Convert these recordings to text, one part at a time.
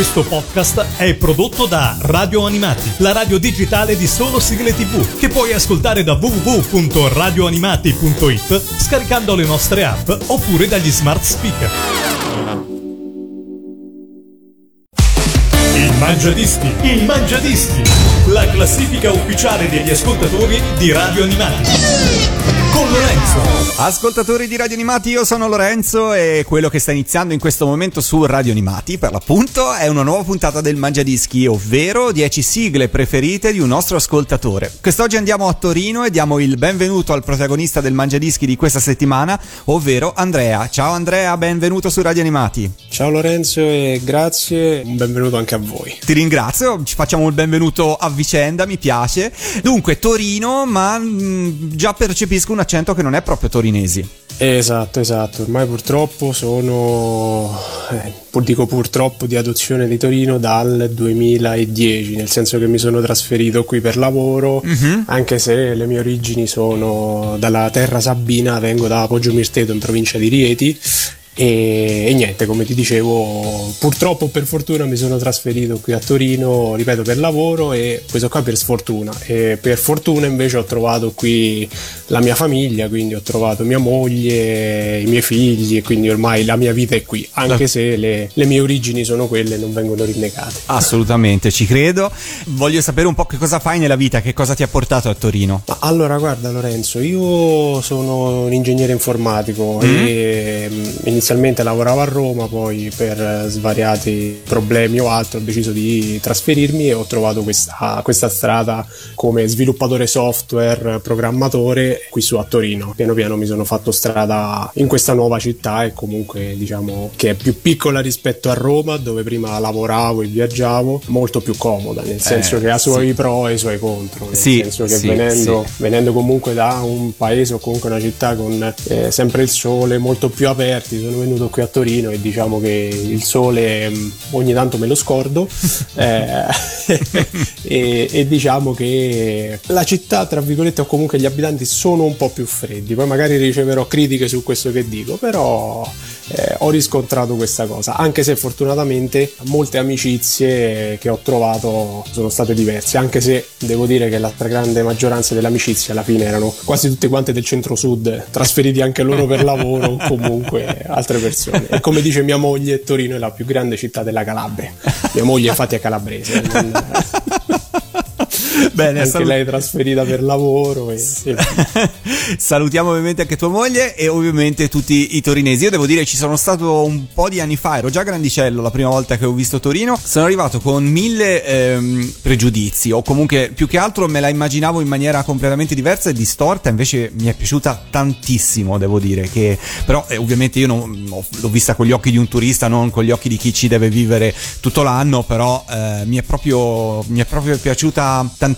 Questo podcast è prodotto da Radio Animati, la radio digitale di solo sigle tv, che puoi ascoltare da www.radioanimati.it scaricando le nostre app oppure dagli smart speaker. Il Mangiadischi, il Mangiadischi, la classifica ufficiale degli ascoltatori di Radio Animati con Lorenzo. Ascoltatori di Radio Animati, io sono Lorenzo e quello che sta iniziando in questo momento su Radio Animati, per l'appunto, è una nuova puntata del Mangiadischi, ovvero 10 sigle preferite di un nostro ascoltatore. Quest'oggi andiamo a Torino e diamo il benvenuto al protagonista del Mangiadischi di questa settimana, ovvero Andrea. Ciao Andrea, benvenuto su Radio Animati. Ciao Lorenzo e grazie, un benvenuto anche a voi. Ti ringrazio, ci facciamo il benvenuto a vicenda, mi piace. Dunque, Torino, ma mh, mm, già percepisco una accento che non è proprio torinesi. Esatto, esatto. Ormai purtroppo sono, eh, dico purtroppo, di adozione di Torino dal 2010, nel senso che mi sono trasferito qui per lavoro, uh-huh. anche se le mie origini sono dalla terra sabina, vengo da Poggio Mirteto in provincia di Rieti e, e, niente, come ti dicevo, purtroppo per fortuna mi sono trasferito qui a Torino, ripeto, per lavoro e questo qua per sfortuna. E per fortuna invece ho trovato qui la mia famiglia, quindi ho trovato mia moglie, i miei figli e quindi ormai la mia vita è qui, anche se le, le mie origini sono quelle e non vengono rinnegate. Assolutamente, ci credo. Voglio sapere un po' che cosa fai nella vita, che cosa ti ha portato a Torino. Ma allora, guarda Lorenzo, io sono un ingegnere informatico mm. e inizialmente inizialmente lavoravo a Roma, poi per svariati problemi o altro ho deciso di trasferirmi e ho trovato questa, questa strada come sviluppatore software, programmatore qui su a Torino. Piano piano mi sono fatto strada in questa nuova città e comunque diciamo che è più piccola rispetto a Roma dove prima lavoravo e viaggiavo, molto più comoda, nel senso eh, che ha i suoi sì. pro e i suoi contro, nel sì, senso che sì, venendo, venendo, comunque da un paese o comunque una città con eh, sempre il sole, molto più aperti, sono venuto qui a Torino e diciamo che il sole mm, ogni tanto me lo scordo eh, e, e, diciamo che la città tra virgolette o comunque gli abitanti sono un po' più freddi. Poi magari riceverò critiche su questo che dico però eh, ho riscontrato questa cosa, anche se fortunatamente molte amicizie che ho trovato sono state diverse, anche se devo dire che la stragrande maggioranza delle amicizie alla fine erano quasi tutte quante del centro-sud, trasferiti anche loro per lavoro comunque altre persone. E come dice mia moglie, Torino è la più grande città della Calabria. Mia moglie infatti è calabrese. Bene, anche salut- lei è trasferita per lavoro. E... Salutiamo ovviamente anche tua moglie e ovviamente tutti i torinesi. Io devo dire ci sono stato un po' di anni fa, ero già grandicello la prima volta che ho visto Torino. Sono arrivato con mille ehm, pregiudizi o comunque più che altro me la immaginavo in maniera completamente diversa e distorta, invece mi è piaciuta tantissimo, devo dire che però eh, ovviamente io non, l'ho vista con gli occhi di un turista, non con gli occhi di chi ci deve vivere tutto l'anno, però eh, mi, è proprio, mi è proprio piaciuta tantissimo.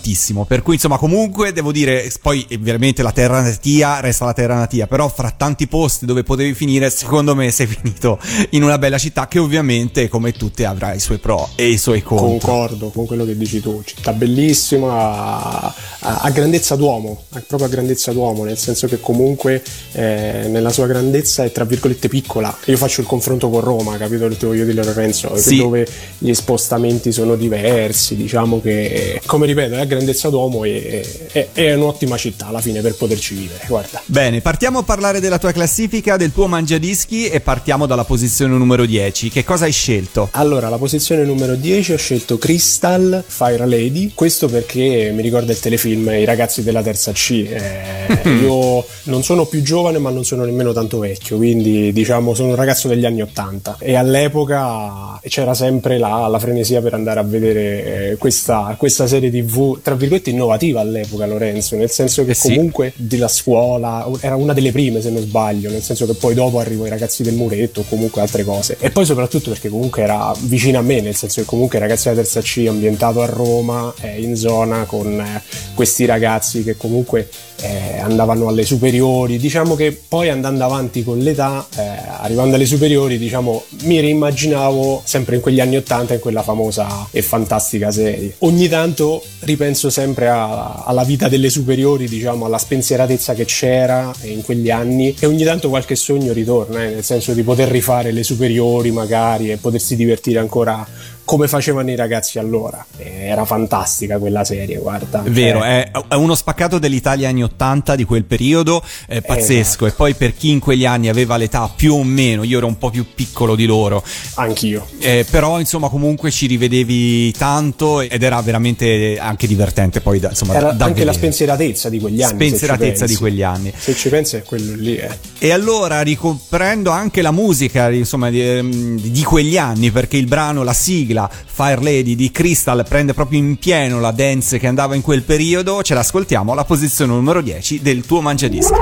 Per cui, insomma, comunque devo dire, poi veramente la terra natia resta la terra natia, però fra tanti posti dove potevi finire, secondo me sei finito in una bella città che ovviamente, come tutte, avrà i suoi pro e i suoi contro. Concordo con quello che dici tu, città bellissima, a, a, a grandezza d'uomo, proprio a grandezza d'uomo, nel senso che comunque eh, nella sua grandezza è tra virgolette piccola. Io faccio il confronto con Roma, capito il tuo io di Lorenzo, sì. dove gli spostamenti sono diversi, diciamo che, come ripeto, è a grandezza d'uomo e è, è, un'ottima città alla fine per poterci vivere. Guarda. Bene, partiamo a parlare della tua classifica, del tuo mangiadischi e partiamo dalla posizione numero 10. Che cosa hai scelto? Allora, la posizione numero 10 ho scelto Crystal Fire Lady. Questo perché mi ricorda il telefilm I ragazzi della terza C. Eh, io non sono più giovane, ma non sono nemmeno tanto vecchio, quindi diciamo sono un ragazzo degli anni 80 e all'epoca c'era sempre la, la frenesia per andare a vedere eh, questa, questa serie TV tra virgolette innovativa all'epoca Lorenzo, nel senso che eh sì. comunque della scuola era una delle prime se non sbaglio, nel senso che poi dopo arrivò i ragazzi del muretto o comunque altre cose. E poi soprattutto perché comunque era vicino a me, nel senso che comunque i ragazzi della terza C ambientato a Roma, eh, in zona con eh, questi ragazzi che comunque eh, andavano alle superiori, diciamo che poi andando avanti con l'età, eh, arrivando alle superiori, diciamo, mi rimmaginavo sempre in quegli anni Ottanta in quella famosa e fantastica serie. Ogni tanto ripenso sempre a, alla vita delle superiori, diciamo, alla spensieratezza che c'era in quegli anni e ogni tanto qualche sogno ritorna, eh, nel senso di poter rifare le superiori magari e potersi divertire ancora come facevano i ragazzi allora. Era fantastica quella serie, guarda. Vero, cioè... è, uno spaccato dell'Italia anni 80 di quel periodo, è pazzesco. Esatto. E poi per chi in quegli anni aveva l'età più o meno, io ero un po' più piccolo di loro. Anch'io. Eh, però insomma comunque ci rivedevi tanto ed era veramente anche divertente poi da, insomma, era da anche vedere. la spensieratezza di quegli anni. Spensieratezza di quegli anni. Se ci pensi è quello lì. Eh. E allora ricoprendo anche la musica insomma di, ehm, di quegli anni perché il brano, la sigla Fire Lady di Crystal prende proprio in pieno la dance che andava in quel periodo, ce l'ascoltiamo alla posizione numero 10 del tuo mangiadischi.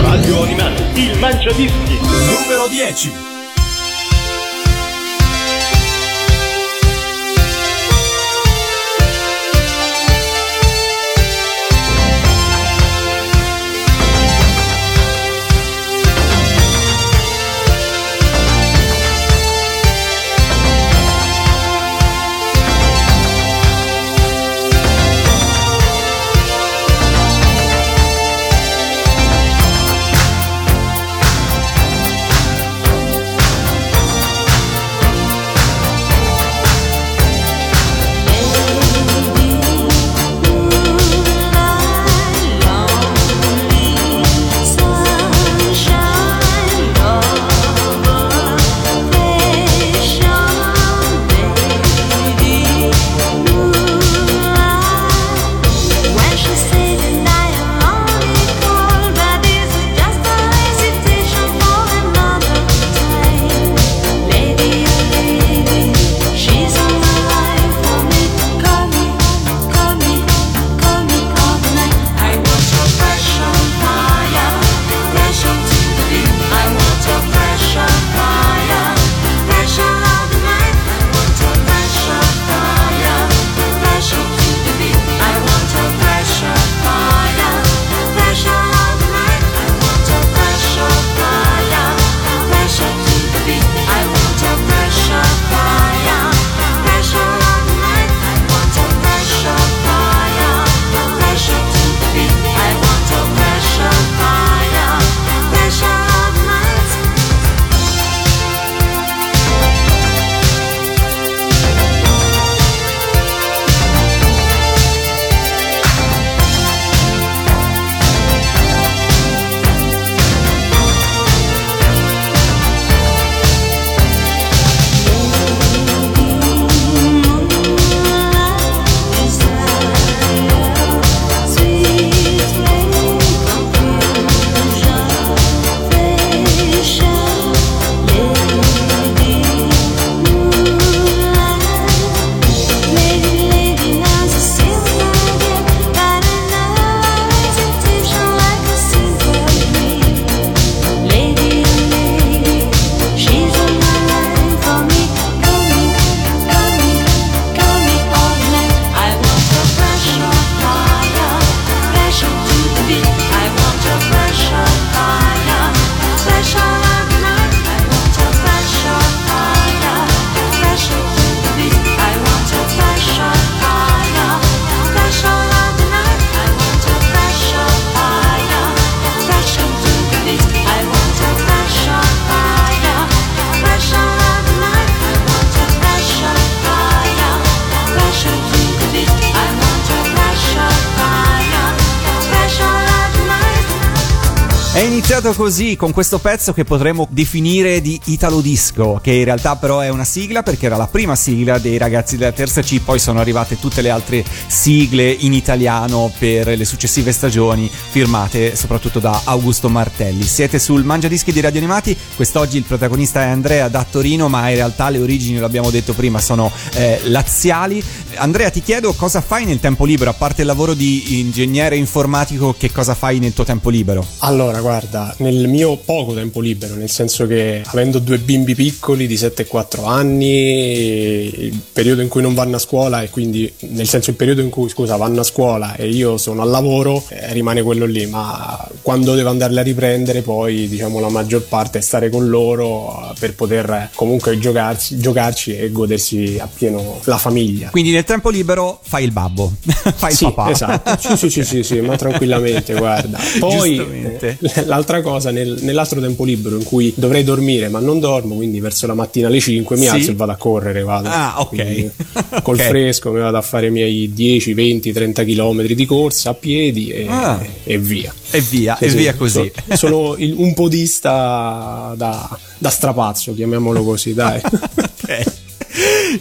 Radio Animati, il mangiadischi numero 10. Iniziato così con questo pezzo che potremmo definire di Italo Disco, che in realtà però è una sigla perché era la prima sigla dei ragazzi della terza C, poi sono arrivate tutte le altre sigle in italiano per le successive stagioni firmate soprattutto da Augusto Martelli. Siete sul Mangia Dischi di Radio Animati, quest'oggi il protagonista è Andrea da Torino, ma in realtà le origini, l'abbiamo detto prima, sono eh, laziali. Andrea, ti chiedo cosa fai nel tempo libero, a parte il lavoro di ingegnere informatico, che cosa fai nel tuo tempo libero? Allora, guarda, nel mio poco tempo libero, nel senso che avendo due bimbi piccoli di 7 e 4 anni, il periodo in cui non vanno a scuola e quindi nel senso il periodo in cui scusa vanno a scuola e io sono al lavoro eh, rimane quello lì, ma quando devo andarli a riprendere poi diciamo la maggior parte è stare con loro per poter comunque giocarci, giocarci e godersi appieno la famiglia. Quindi nel tempo libero fai il babbo, fai sì, il papà. Esatto, sì, sì, sì, sì, sì, ma tranquillamente, guarda. Poi eh, l'altra cosa, nel, nell'altro tempo libero in cui dovrei dormire ma non dormo, quindi verso la mattina alle 5 mi Sì. alzo e vado a correre, vado. Ah, ok. Quindi Col Ok. fresco mi vado a fare i miei 10, 20, 30 km di corsa a piedi e, Ah. e via. E via, Sì, e via così. so- sono il- un podista da, da strapazzo, chiamiamolo così, dai. Ok.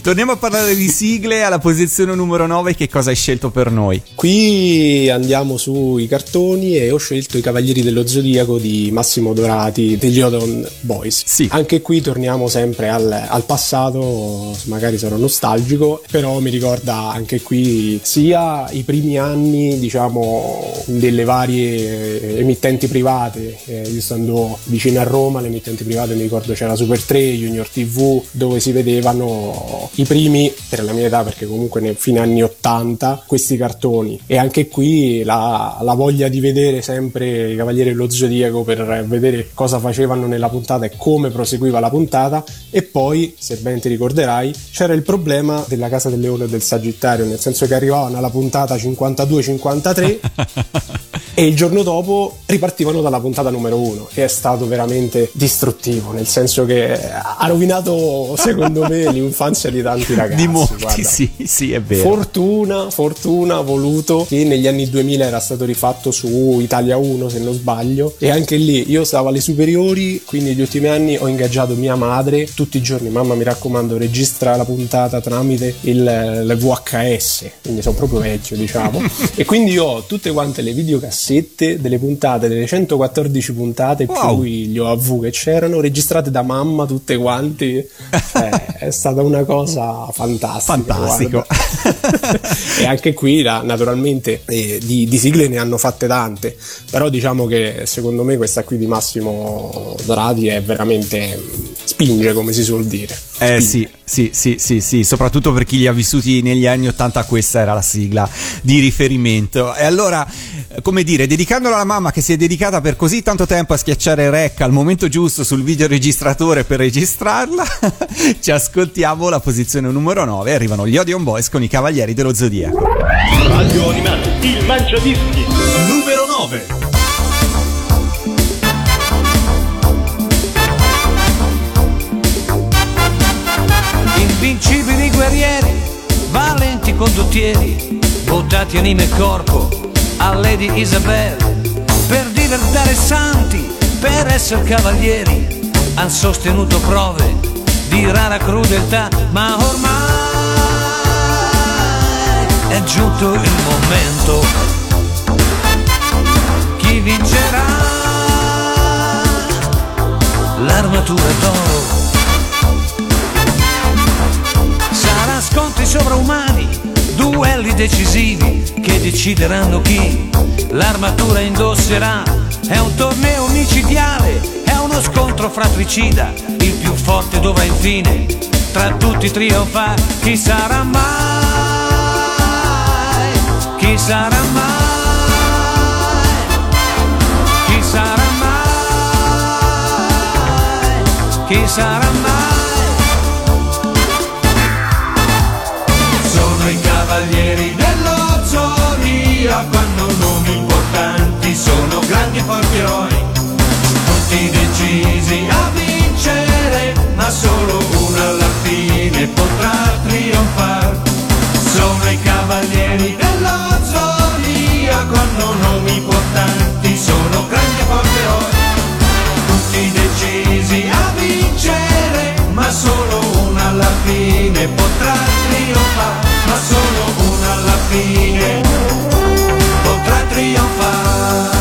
Torniamo a parlare di sigle alla posizione numero 9. Che cosa hai scelto per noi? Qui andiamo sui cartoni e ho scelto i Cavalieri dello Zodiaco di Massimo Dorati degli Odon Boys. Sì. Anche qui torniamo sempre al, al passato, magari sarò nostalgico, però mi ricorda anche qui sia i primi anni, diciamo, delle varie eh, emittenti private. Eh, io stando vicino a Roma, le emittenti private mi ricordo c'era Super 3, Junior TV, dove si vedevano i primi, per la mia età, perché comunque nei fine anni 80, questi cartoni. E anche qui la, la voglia di vedere sempre i Cavalieri dello Zodiaco per vedere cosa facevano nella puntata e come proseguiva la puntata. E poi, se ben ti ricorderai, c'era il problema della Casa del Leone e del Sagittario, nel senso che arrivavano alla puntata 52-53 e il giorno dopo ripartivano dalla puntata numero uno e è stato veramente distruttivo nel senso che ha rovinato secondo me l'infanzia di tanti ragazzi di molti, guarda. sì, sì, è vero. Fortuna, fortuna, voluto che negli anni 2000 era stato rifatto su Italia 1 se non sbaglio e anche lì io stavo alle superiori quindi negli ultimi anni ho ingaggiato mia madre tutti i giorni mamma mi raccomando registra la puntata tramite il, il VHS quindi sono proprio vecchio diciamo e quindi io ho tutte quante le videocassette delle puntate delle 114 puntate Wow. più gli OAV che c'erano registrate da mamma tutte quanti Cioè, è stata una cosa fantastica Fantastico. e anche qui naturalmente eh, di, di sigle ne hanno fatte tante però diciamo che secondo me questa qui di Massimo Dorati è veramente spinge come si suol dire Eh sì, sì, sì, sì, sì, soprattutto per chi li ha vissuti negli anni 80 questa era la sigla di riferimento. E allora, come dire, dedicandola alla mamma che si è dedicata per così tanto tempo a schiacciare rec al momento giusto sul videoregistratore per registrarla, ci ascoltiamo la posizione numero 9, arrivano gli Odeon Boys con i Cavalieri dello Zodiaco. Radio Animati, il Mangiadischi. Numero 9. Invincibili guerrieri, valenti condottieri, votati anima e corpo a Lady Isabel, per diventare santi, per essere cavalieri, han sostenuto prove di rara crudeltà, ma ormai è giunto il momento. Chi vincerà? L'armatura d'oro. Sarà scontri sovraumani, duelli decisivi che decideranno chi l'armatura indosserà. È un torneo micidiale, è uno scontro fratricida. Forte dovrà infine tra tutti trionfare. Chi sarà mai? Chi sarà mai? Chi sarà mai? Chi sarà mai? Sono i cavalieri dello zodiaco, hanno nomi importanti, sono grandi e forti eroi, tutti decisi a ma solo uno alla fine potrà trionfare. Sono i cavalieri dello zodiaco, hanno nomi importanti, sono grandi e forti tutti decisi a vincere, ma solo una alla fine potrà trionfare, ma solo una alla fine potrà trionfare.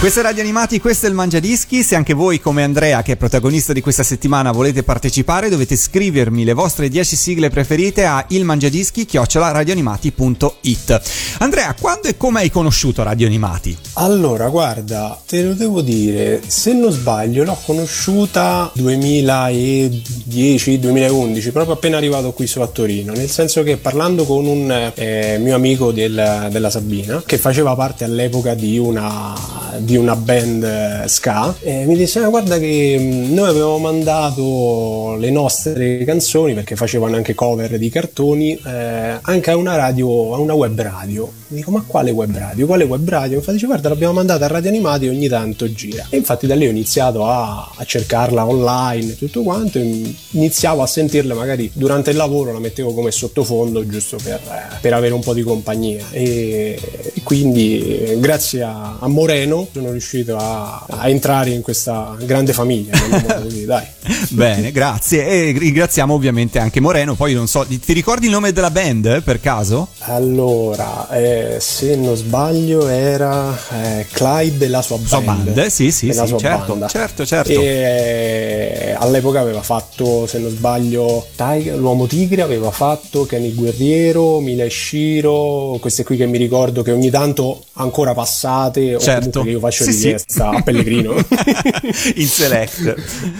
Questa è Radio Animati, questo è il Mangiadischi. Se anche voi, come Andrea, che è protagonista di questa settimana, volete partecipare, dovete scrivermi le vostre 10 sigle preferite a ilmangiadischi-radioanimati.it. Andrea, quando e come hai conosciuto Radio Animati? Allora, guarda, te lo devo dire, se non sbaglio l'ho conosciuta 2010-2011, proprio appena arrivato qui su a Torino, nel senso che parlando con un eh, mio amico del- della Sabina, che faceva parte all'epoca di una, di una band eh, ska e mi disse: ah, Guarda, che mh, noi avevamo mandato le nostre canzoni perché facevano anche cover di cartoni eh, anche a una radio, a una web radio. Mi dico: Ma quale web radio? Quale web radio? Infatti, dice: Guarda, l'abbiamo mandata a Radio Animati ogni tanto gira. E infatti da lì ho iniziato a, a cercarla online e tutto quanto. E iniziavo a sentirla magari durante il lavoro, la mettevo come sottofondo giusto per, eh, per avere un po' di compagnia. E, e quindi, eh, grazie a, a Moreno, sono riuscito a, a entrare in questa grande famiglia. dai. Bene, grazie. E ringraziamo ovviamente anche Moreno. Poi non so, ti ricordi il nome della band eh, per caso? Allora, eh, se non sbaglio era eh, Clyde e la sua band. Sua band, sì, sì, sì, certo, banda. certo, certo. E eh, all'epoca aveva fatto, se non sbaglio, Tiger, l'uomo tigre, aveva fatto Kenny Guerriero, Mila Shiro, queste qui che mi ricordo che ogni tanto ancora passate o Certo. comunque che io faccio Sì, sì. richiesta a Pellegrino. in select.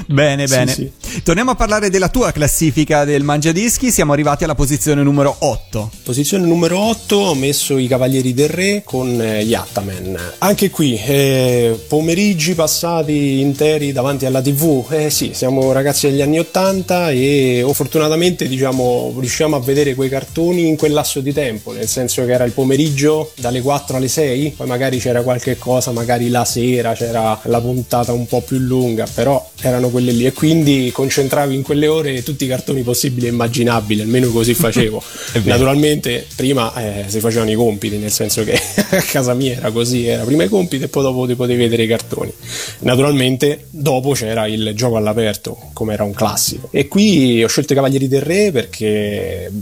Bene, Sì, bene. sì. Torniamo a parlare della tua classifica del Mangiadischi. Siamo arrivati alla posizione numero 8. Posizione numero 8 ho messo i Cavalieri del Re con eh, gli Ataman. Anche qui, eh, pomeriggi passati interi davanti alla TV. Eh sì, siamo ragazzi degli anni 80 e oh, fortunatamente diciamo riusciamo a vedere quei cartoni in quel lasso di tempo, nel senso che era il pomeriggio dalle 4 alle 6, poi magari c'era qualche cosa, magari la sera c'era la puntata un po' più lunga, però erano quelle lì e quindi concentravi in quelle ore tutti i cartoni possibili e immaginabili, almeno così facevo. Naturalmente prima eh, si facevano i compiti, nel senso che a casa mia era così, era prima i compiti e poi dopo ti potevi vedere i cartoni. Naturalmente dopo c'era il gioco all'aperto, come era un classico. E qui ho scelto i Cavalieri del Re perché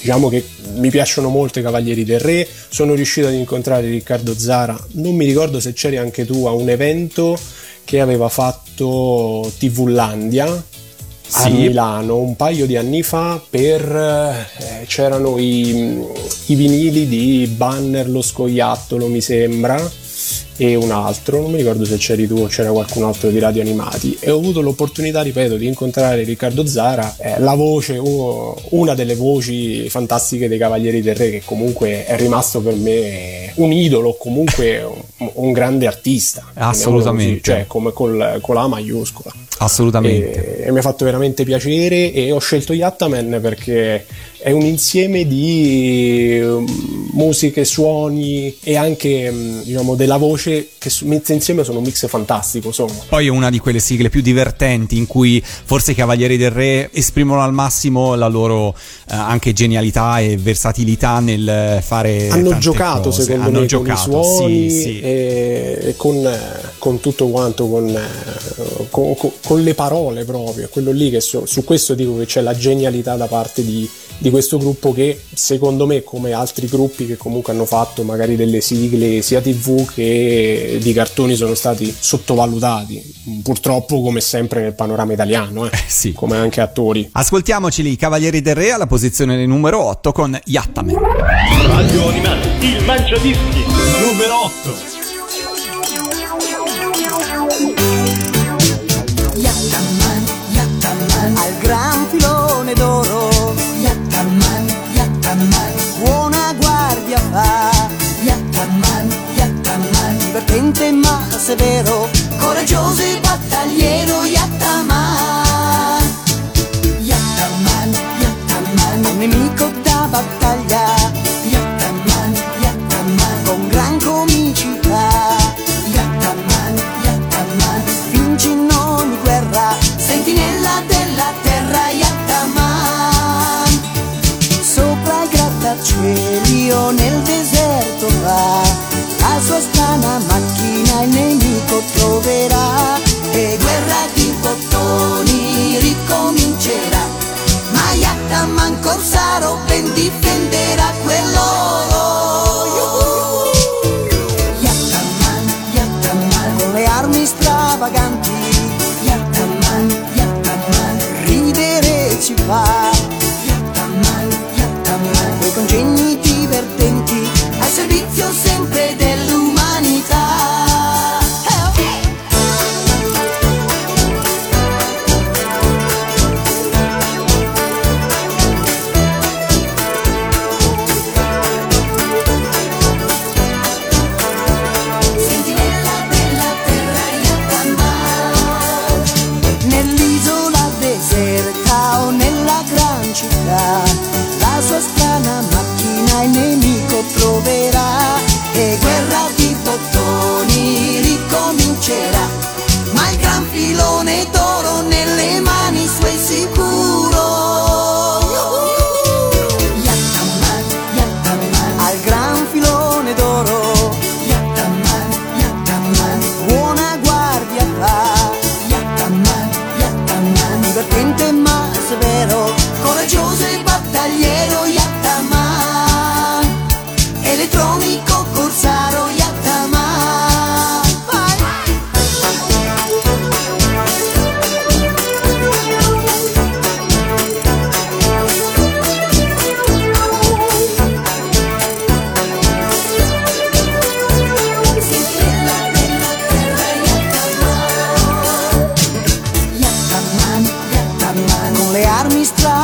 diciamo che mi piacciono molto i Cavalieri del Re, sono riuscito ad incontrare Riccardo Zara, non mi ricordo se c'eri anche tu a un evento che aveva fatto TVlandia a Sì. Milano un paio di anni fa per eh, c'erano i, i vinili di Banner lo scoiattolo mi sembra e un altro, non mi ricordo se c'eri tu o c'era qualcun altro di Radio Animati e ho avuto l'opportunità, ripeto, di incontrare Riccardo Zara, eh, la voce, uno- una delle voci fantastiche dei Cavalieri del Re che comunque è rimasto per me un idolo, comunque un, un grande artista. Assolutamente. così, Cioè come col- con la maiuscola. Assolutamente. E, e mi ha fatto veramente piacere e ho scelto Yattaman perché è un insieme di um, musiche, suoni e anche um, diciamo della voce che messe insieme sono un mix fantastico sono. Poi è una di quelle sigle più divertenti in cui forse i Cavalieri del Re esprimono al massimo la loro eh, anche genialità e versatilità nel fare. Hanno giocato cose. secondo Hanno me giocato, con i suoni sì, sì. e con, eh, con tutto quanto, con, eh, con- con- le parole proprio, è quello lì che so- su questo dico che c'è la genialità da parte di, di questo gruppo che secondo me come altri gruppi che comunque hanno fatto magari delle sigle sia tv che di cartoni sono stati sottovalutati, purtroppo come sempre nel panorama italiano, eh, sì. come anche attori. Ascoltiamoceli i Cavalieri del Re alla posizione numero 8 con Yattaman. Radio Animati, il Mangiadischi, numero 8. Severo. Coraggioso e battagliero, Yattaman. Yattaman, Yattaman, un nemico da battaglia.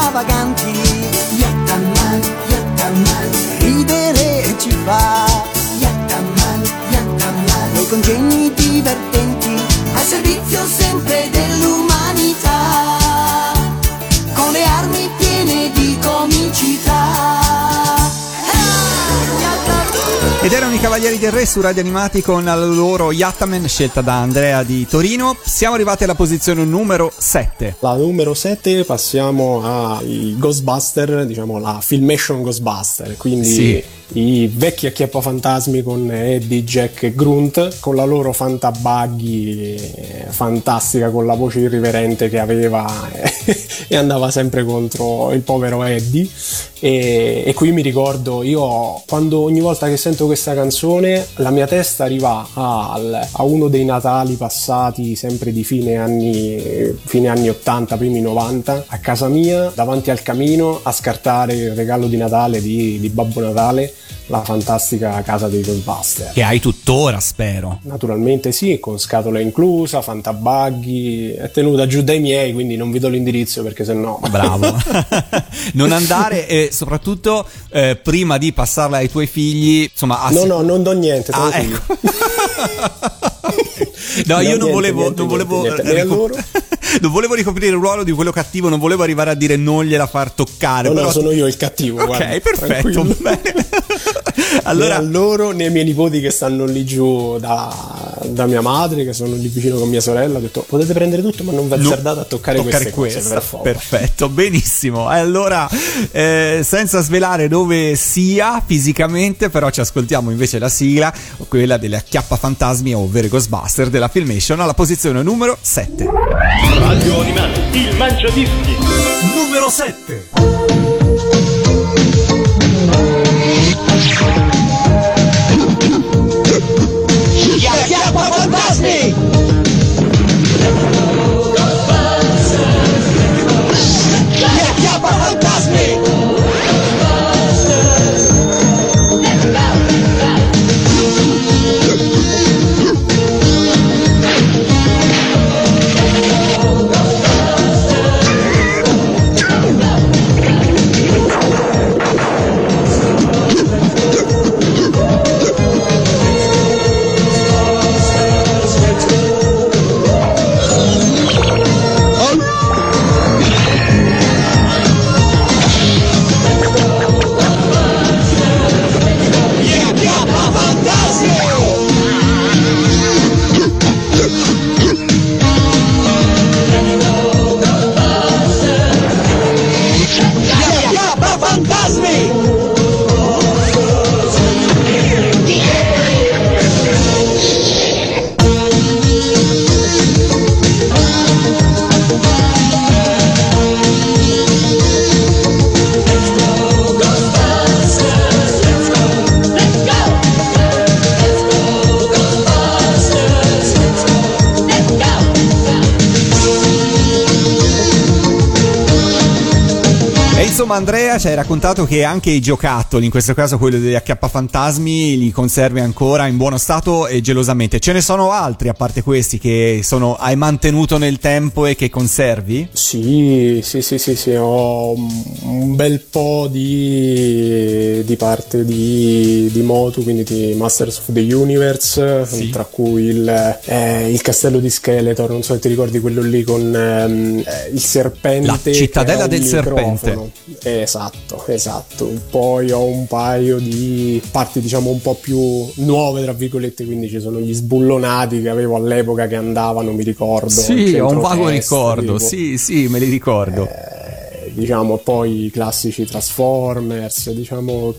stravaganti. Cavalieri del Re su Radio Animati con la loro Yattaman scelta da Andrea di Torino. Siamo arrivati alla posizione numero 7. La numero 7 passiamo ai Ghostbuster, diciamo la Filmation Ghostbuster, quindi Sì. I vecchi acchiappafantasmi con Eddie, Jack e Grunt, con la loro fantabuggy eh, fantastica, con la voce irriverente che aveva eh, e andava sempre contro il povero Eddie. E, e qui mi ricordo, io quando ogni volta che sento questa canzone, la mia testa arriva al- a uno dei Natali passati, sempre di fine anni, fine anni 80, primi 90, a casa mia, davanti al camino, a scartare il regalo di Natale di, di Babbo Natale, la fantastica casa dei Ghostbuster. Che hai tuttora, spero. Naturalmente sì, con scatola inclusa, fantabuggy, è tenuta giù dai miei, quindi non vi do l'indirizzo perché sennò... Bravo. non andare e soprattutto eh, prima di passarla ai tuoi figli, insomma, No, assi- no, non do niente, Ah, tranquillo. No, No, io non volevo, non volevo, non volevo ricoprire il ruolo di quello cattivo, non volevo arrivare a dire non gliela far toccare. No, no, però- sono io il cattivo, Ok, guarda, perfetto. Allora, né a loro né ai miei nipoti che stanno lì giù da, da mia madre, che sono lì vicino con mia sorella, ho detto potete prendere tutto ma non vi No, azzardate a toccare, queste cose, per favore. perfetto, benissimo. Allora, eh, senza svelare dove sia fisicamente, però ci ascoltiamo invece la sigla, quella delle acchiappa fantasmi, ovvero i Ghostbuster della Filmation, alla posizione numero 7. Radio Animati, il mangiadischi. Numero 7. Ci hai raccontato che anche i giocattoli, in questo caso quello degli acchiappafantasmi, li conservi ancora in buono stato e gelosamente. Ce ne sono altri a parte questi che sono, hai mantenuto nel tempo e che conservi? Sì, sì, sì, sì, sì, ho un bel po' di, di parte di, di Motu, quindi di Masters of the Universe, Sì. tra cui il, eh, il castello di Skeletor, non so se ti ricordi quello lì con ehm, eh, il serpente. La cittadella del microfono. serpente. Esatto, esatto. Poi ho un paio di parti diciamo un po' più nuove, tra virgolette, quindi ci sono gli sbullonati che avevo all'epoca che andavano, mi ricordo. Sì, ho un vago ricordo, tipo sì, sì, me li ricordo. eh, diciamo poi i classici Transformers, diciamo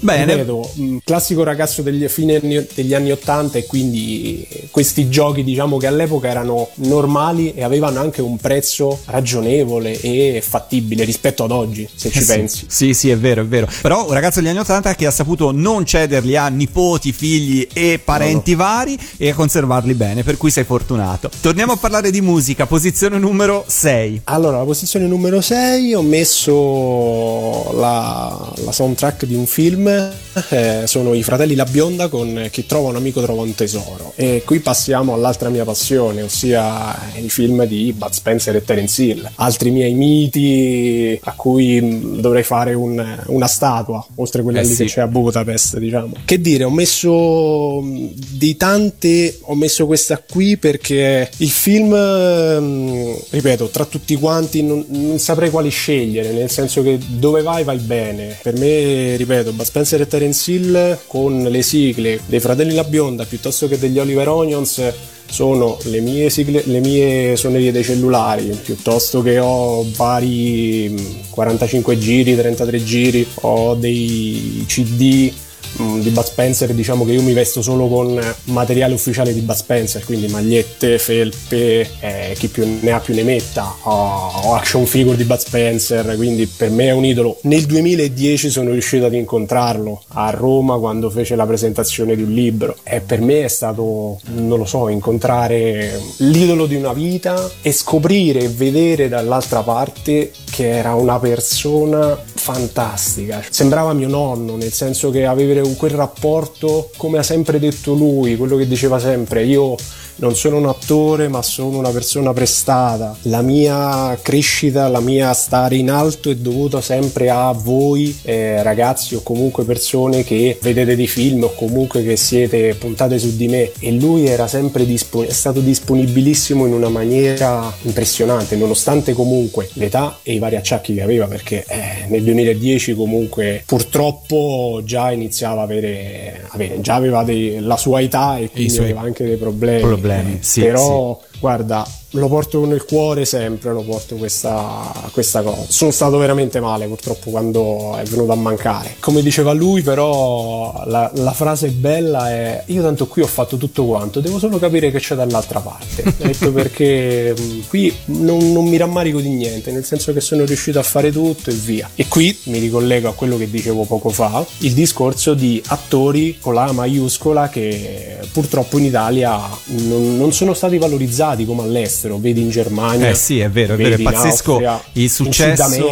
Bene. ripeto, mh, classico ragazzo degli fine anni, degli anni 80 e quindi questi giochi diciamo che all'epoca erano normali e avevano anche un prezzo ragionevole e fattibile rispetto ad oggi, se ci Eh sì. pensi. Sì, sì, è vero, è vero. Però un ragazzo degli anni 80 che ha saputo non cederli a nipoti, figli e parenti vari e a conservarli bene, per cui sei fortunato. Torniamo a parlare di musica, posizione numero 6. Allora, alla posizione numero 6 ho messo la, la soundtrack di un film, eh, sono i fratelli La Bionda con Chi trova un amico trova un tesoro. E qui passiamo all'altra mia passione, ossia i film di Bud Spencer e Terence Hill. Altri miei miti a cui mh, dovrei fare un- una statua, oltre a quella Eh lì sì. che c'è a Budapest, diciamo. Che dire, ho messo mh, di tante, ho messo questa qui perché il film, mh, ripeto, tra tutti quanti non, non saprei quali scegliere, nel senso che dove vai vai bene. Per me, ripeto, Bud Spencer Spencer e Terence Hill con le sigle dei Fratelli La Bionda piuttosto che degli Oliver Onions sono le mie, sigle, le mie suonerie dei cellulari piuttosto che ho vari 45 giri, 33 giri, ho dei CD Mm, di Bud Spencer diciamo che io mi vesto solo con materiale ufficiale di Bud Spencer quindi magliette, felpe eh, chi più ne ha più ne metta. Ho, action figure di Bud Spencer quindi per me è un idolo. Nel 2010 sono riuscito ad incontrarlo a Roma quando fece la presentazione di un libro. E per me è stato non lo so incontrare l'idolo di una vita e scoprire e vedere dall'altra parte che era una persona fantastica. Sembrava mio nonno nel senso che avere quel rapporto come ha sempre detto lui, quello che diceva sempre, io non sono un attore ma sono una persona prestata. La mia crescita, la mia stare in alto è dovuta sempre a voi eh, ragazzi o comunque persone che vedete dei film o comunque che siete puntate su di me e lui era sempre dispon- è stato disponibilissimo in una maniera impressionante nonostante comunque l'età e i vari acciacchi che aveva perché eh, nel 2010 comunque purtroppo già iniziava a avere, avere già aveva dei, la sua età e quindi aveva anche dei problemi. problemi problemi. Sì, però sì. guarda, lo porto nel cuore sempre, lo porto questa, questa, cosa. Sono stato veramente male purtroppo quando è venuto a mancare. Come diceva lui però la, la frase bella è io tanto qui ho fatto tutto quanto, devo solo capire che c'è dall'altra parte. detto perché mm, qui non, non, mi rammarico di niente, nel senso che sono riuscito a fare tutto e via. E qui mi ricollego a quello che dicevo poco fa, il discorso di attori con la maiuscola che purtroppo in Italia non, non sono stati valorizzati come all'estero all'estero, vedi in Germania. Eh sì, è vero, è vero, è pazzesco Austria, il successo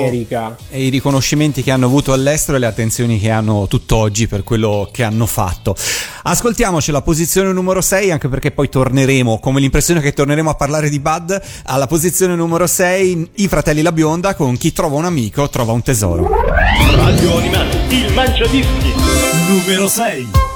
e i riconoscimenti che hanno avuto all'estero e le attenzioni che hanno tutt'oggi per quello che hanno fatto. Ascoltiamoci la posizione numero 6, anche perché poi torneremo, come l'impressione che torneremo a parlare di Bud, alla posizione numero 6 i fratelli La Bionda con chi trova un amico trova un tesoro. Radio Animati, il mangiadischi numero 6.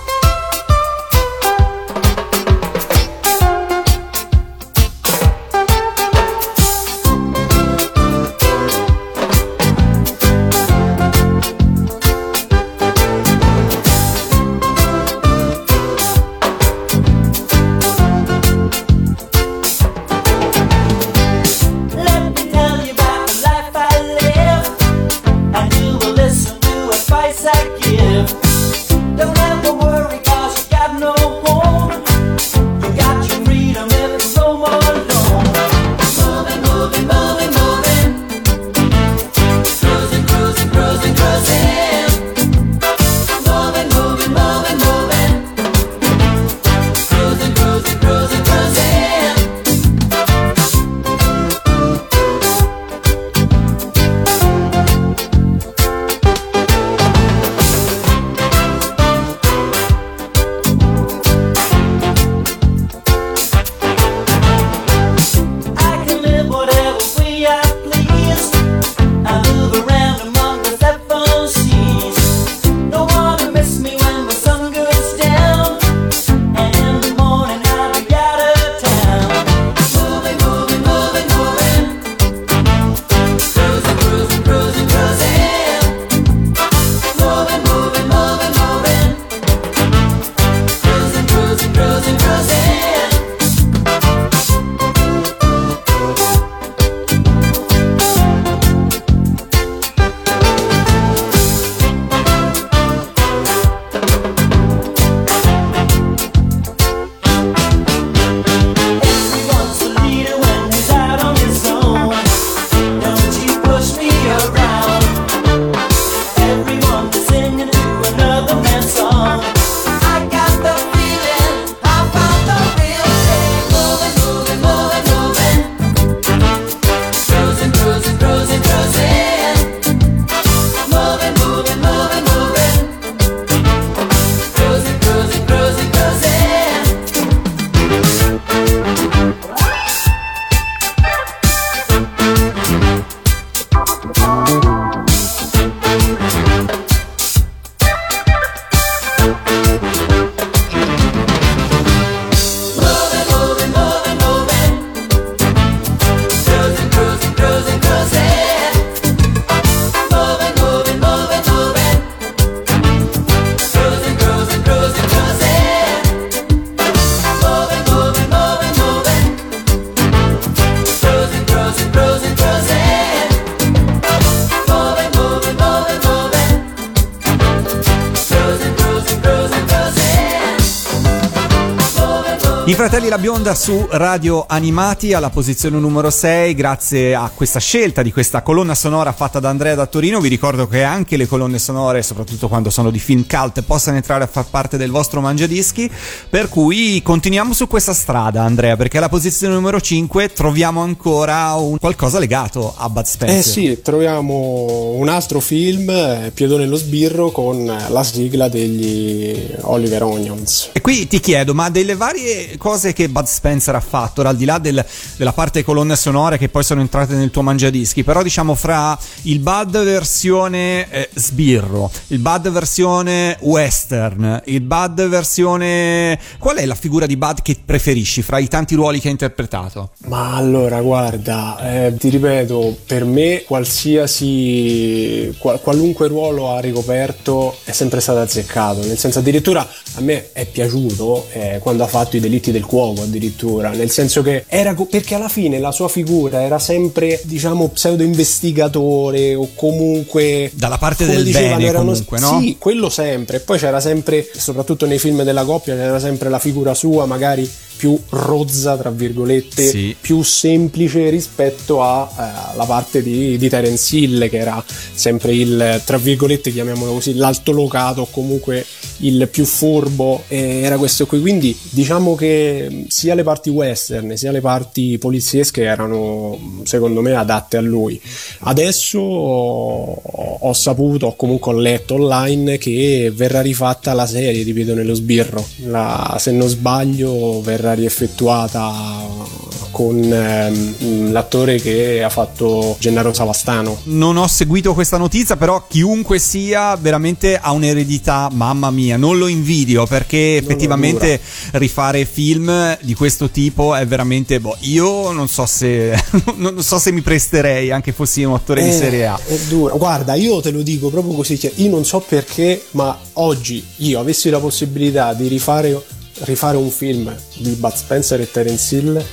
La Bionda su Radio Animati alla posizione numero 6 grazie a questa scelta di questa colonna sonora fatta da Andrea da Torino vi ricordo che anche le colonne sonore soprattutto quando sono di film cult possano entrare a far parte del vostro mangiadischi. Per cui continuiamo su questa strada Andrea perché alla posizione numero 5 troviamo ancora un qualcosa legato a Bud Spencer. Eh sì, troviamo un altro film, eh, Piedone lo sbirro, con la sigla degli Oliver Onions. E qui ti chiedo, ma delle varie cose che Bud Spencer ha fatto, al di là del- della parte colonne sonore che poi sono entrate nel tuo mangiadischi, però diciamo fra il Bud versione eh, sbirro, il Bud versione western, il Bud versione... Qual è la figura di Bud che preferisci fra i tanti ruoli che ha interpretato? Ma allora, guarda, eh, ti ripeto, per me qualsiasi, qual- qualunque ruolo ha ricoperto è sempre stato azzeccato, nel senso addirittura a me è piaciuto eh, quando ha fatto i delitti del cuoco addirittura, nel senso che era co- perché alla fine la sua figura era sempre diciamo pseudo investigatore o comunque Dalla parte del dicevano, bene erano- comunque, no? Sì, quello sempre. E poi c'era sempre, soprattutto nei film della coppia, c'era sempre la figura sua, magari più rozza, tra virgolette, Sì. più semplice rispetto alla parte di, di Terence Hill, che era sempre il, tra virgolette, chiamiamolo così, l'altolocato o comunque il più furbo, e era questo qui. Quindi diciamo che sia le parti western sia le parti poliziesche erano, secondo me, adatte a lui. Adesso ho, ho saputo, o comunque ho letto online, che verrà rifatta la serie di Piedone lo Sbirro. La- se non sbaglio, verrà rieffettuata con ehm, l'attore che ha fatto Gennaro Savastano. Non ho seguito questa notizia, però chiunque sia veramente ha un'eredità, mamma mia, non lo invidio perché effettivamente rifare film di questo tipo è veramente boh, io non so se non so se mi presterei anche fossi un attore di Eh, serie A. È dura. Guarda, io te lo dico proprio così. cioè, io non so perché, ma oggi io avessi la possibilità di rifare, rifare un film di Bud Spencer e Terence Hill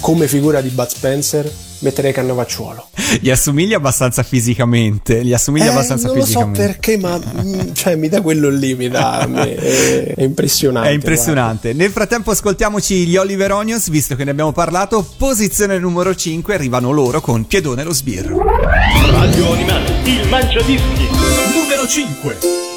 come figura di Bud Spencer, metterei Cannavacciuolo. Gli assomiglia abbastanza fisicamente, gli assomiglia Eh, abbastanza non lo so fisicamente. perché, ma mm, cioè, mi dà quello lì, mi dà. a me, È, è impressionante. È impressionante. Nel frattempo ascoltiamoci gli Oliver Onions, visto che ne abbiamo parlato. Posizione numero 5, arrivano loro con Piedone lo sbirro. Radio Animati, il mangiadischi. Numero 5.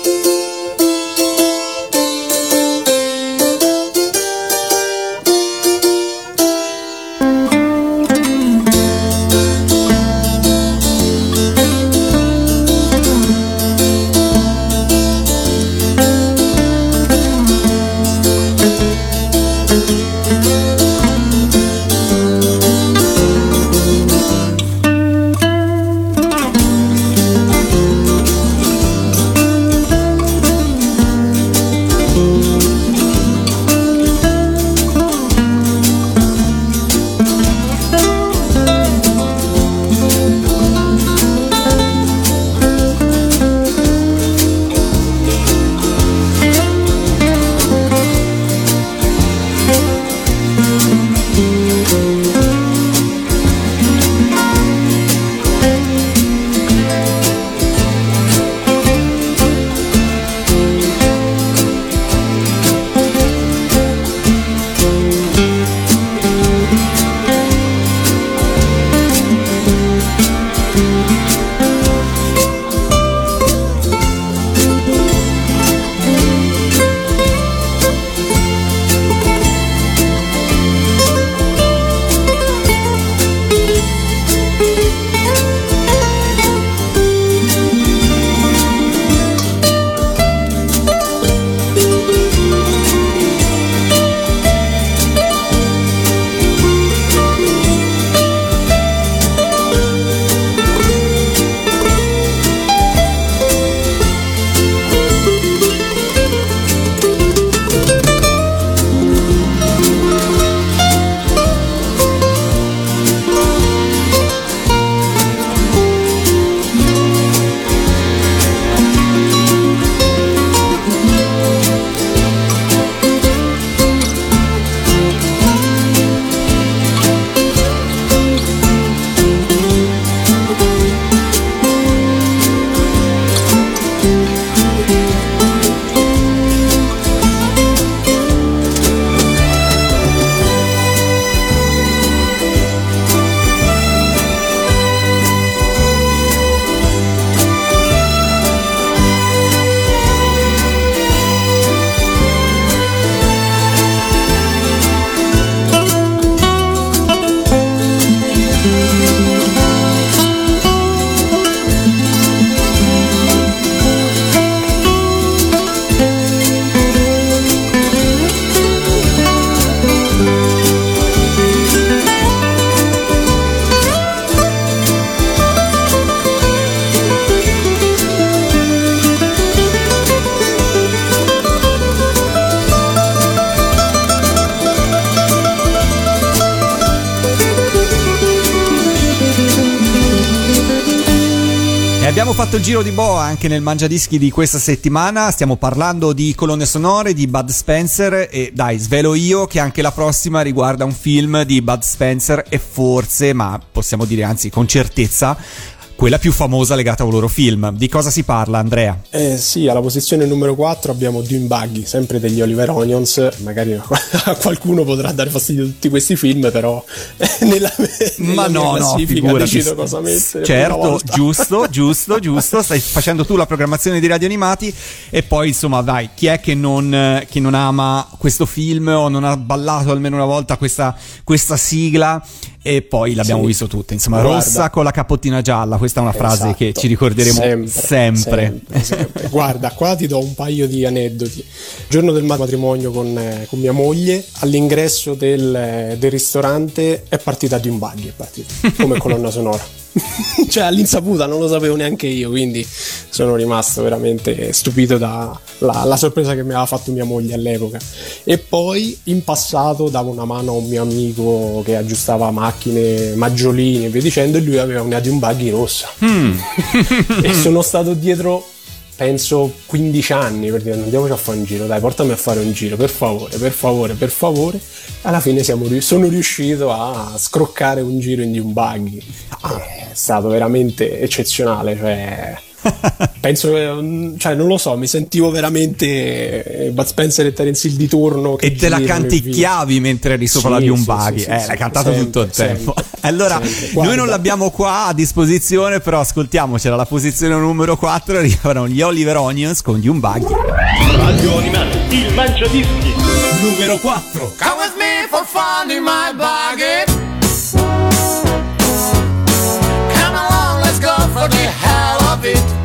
Giro di boa anche nel Mangiadischi di questa settimana. Stiamo parlando di colonne sonore di Bud Spencer. E dai, svelo io che anche la prossima riguarda un film di Bud Spencer e forse, ma possiamo dire anzi con certezza, quella più famosa legata a un loro film. Di cosa si parla, Andrea? Eh sì, alla posizione numero 4 abbiamo Dune Buggy, sempre degli Oliver Onions. Magari a qualcuno potrà dare fastidio tutti questi film, però nella, nella Ma no, no, figurati. decido cosa mettere. Certo, giusto, giusto, giusto. Stai facendo tu la programmazione di Radio Animati e poi insomma, dai, chi è che non, che non ama questo film o non ha ballato almeno una volta questa, questa sigla? e poi l'abbiamo sì. visto tutte. Insomma, Guarda. rossa con la capottina gialla. Questa è una frase esatto. che ci ricorderemo sempre. sempre. sempre, sempre. Guarda, qua ti do un paio di aneddoti. Giorno del matrimonio con, eh, con mia moglie, all'ingresso del, eh, del, ristorante è partita di un buggy, è partita come colonna sonora. cioè all'insaputa non lo sapevo neanche io quindi sono rimasto veramente stupito dalla sorpresa che mi aveva fatto mia moglie all'epoca e poi in passato davo una mano a un mio amico che aggiustava macchine maggiolini e via dicendo e lui aveva una di un buggy rossa mm. e sono stato dietro penso 15 anni per dire andiamoci a fare un giro, dai portami a fare un giro, per favore, per favore, per favore. Alla fine siamo, sono riuscito a scroccare un giro in un buggy. Ah, è stato veramente eccezionale, cioè penso che, mm, cioè, non lo so, mi sentivo veramente eh, Bud Spencer e Terence Hill di turno. e te la canticchiavi mentre eri sopra sì, di un sì, sì, eh, l'hai cantato sempre, tutto il tempo. Sempre, allora, sempre. noi non l'abbiamo qua a disposizione, però ascoltiamocela. La posizione numero 4 arrivano gli Oliver Onions con buggy. Radio Animale, il mangiadischi, numero 4. Come with me for fun in my buggy. Come along, let's go for the hell of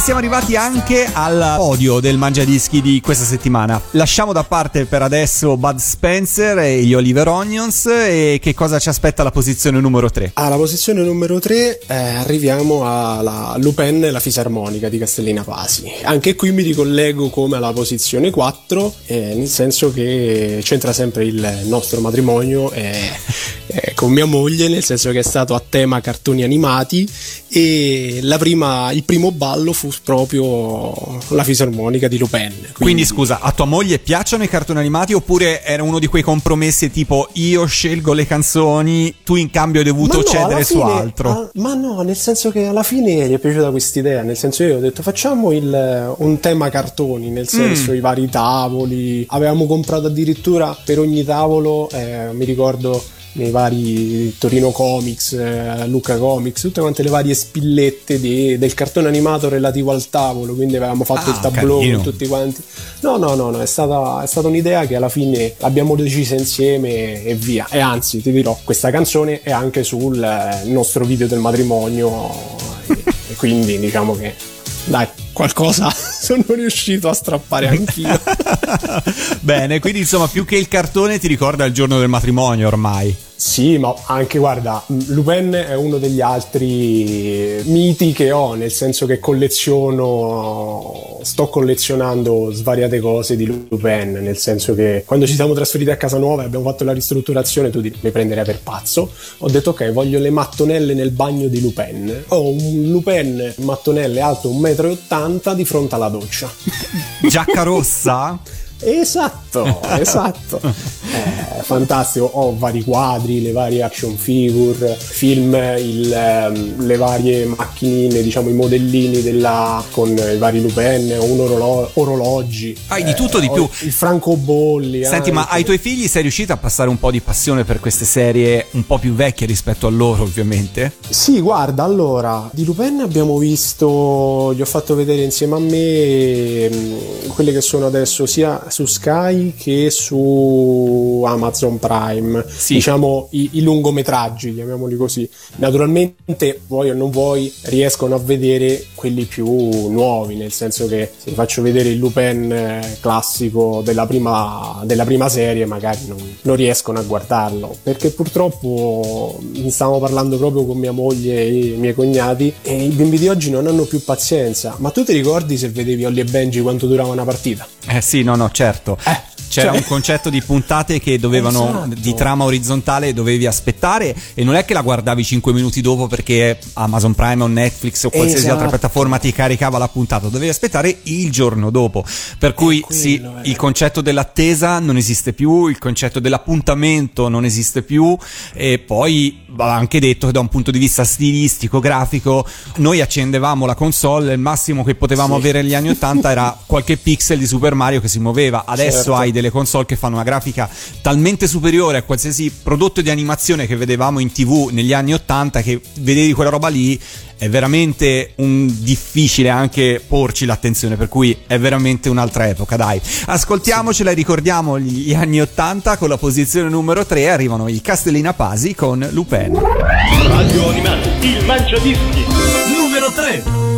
siamo arrivati anche al podio del Mangiadischi di questa settimana. Lasciamo da parte per adesso Bud Spencer e gli Oliver Onions e che cosa ci aspetta alla posizione numero 3? Alla posizione numero 3 eh, arriviamo alla Lupin e la fisarmonica di Castellina Pasi. Anche qui mi ricollego come alla posizione 4, eh, nel senso che c'entra sempre il nostro matrimonio e eh, con mia moglie, nel senso che è stato a tema cartoni animati e la prima, il primo ballo fu proprio la fisarmonica di Lupin. Quindi, Quindi scusa, a tua moglie piacciono i cartoni animati oppure era uno di quei compromessi tipo io scelgo le canzoni, tu in cambio hai dovuto no, cedere su fine- altro? ah, ma no, nel senso che alla fine gli è piaciuta questa idea. Nel senso, io ho detto facciamo il- un tema cartoni, nel senso Mm. i vari tavoli. Avevamo comprato addirittura per ogni tavolo, eh, mi ricordo nei vari Torino Comics, eh, Luca Comics, tutte quante le varie spillette di- del cartone animato relativo al tavolo. Quindi avevamo fatto Ah, il tableau con tutti quanti. No, no, no, no, è stata, è stata un'idea che alla fine l'abbiamo decisa insieme e via. E anzi, ti dirò, questa canzone è anche sul eh, nostro video del matrimonio. E, e quindi diciamo che dai, qualcosa sono riuscito a strappare anch'io. Bene, quindi insomma più che il cartone ti ricorda il giorno del matrimonio ormai. Sì, ma anche guarda, Lupin è uno degli altri miti che ho, nel senso che colleziono, sto collezionando svariate cose di Lupin, nel senso che quando ci siamo trasferiti a casa nuova e abbiamo fatto la ristrutturazione, tu mi prenderai per pazzo, ho detto ok, voglio le mattonelle nel bagno di Lupin. Ho un Lupin mattonelle alto 1,80 m di fronte alla doccia. Giacca rossa? Esatto, esatto. Eh, fantastico. Ho vari quadri, le varie action figure, film, il, ehm, le varie macchinine, diciamo i modellini della, con i vari Lupin, un orolo- orologi. Hai di tutto di più. Il francobolli. Senti, ma anche. ai tuoi figli sei riuscita a passare un po' di passione per queste serie un po' più vecchie rispetto a loro, ovviamente? Sì, guarda, allora, di Lupin abbiamo visto, gli ho fatto vedere insieme a me mh, quelle che sono adesso sia su Sky che su Amazon Prime, Sì. diciamo i, i lungometraggi, chiamiamoli così. Naturalmente, vuoi o non vuoi, riescono a vedere quelli più nuovi, nel senso che se faccio vedere il Lupin eh, classico della prima, della prima serie, magari non, non riescono a guardarlo, perché purtroppo ne stavamo parlando proprio con mia moglie e i miei cognati e i bimbi di oggi non hanno più pazienza. Ma tu ti ricordi se vedevi Ollie e Benji quanto durava una partita? Eh sì, no, no, certo. Eh, C'era cioè- un concetto di puntate che dovevano Esatto. di trama orizzontale dovevi aspettare e non è che la guardavi 5 minuti dopo perché Amazon Prime o Netflix o qualsiasi Esatto. altra piattaforma ti caricava la puntata, dovevi aspettare il giorno dopo. Per cui quello sì, il concetto dell'attesa non esiste più, il concetto dell'appuntamento non esiste più e poi va anche detto che da un punto di vista stilistico, grafico, noi accendevamo la console il massimo che potevamo Sì. avere negli anni 80 era qualche pixel di Super Mario che si muoveva. Adesso Certo. hai delle console che fanno una grafica talmente superiore a qualsiasi prodotto di animazione che vedevamo in tv negli anni 80 che vedevi quella roba lì è veramente difficile anche porci l'attenzione per cui è veramente un'altra epoca dai ascoltiamocela e ricordiamo gli gli anni 80 con la posizione numero 3 arrivano i Castellina Pasi con Lupin Radio Animati, il Mangiadischi. Numero 3.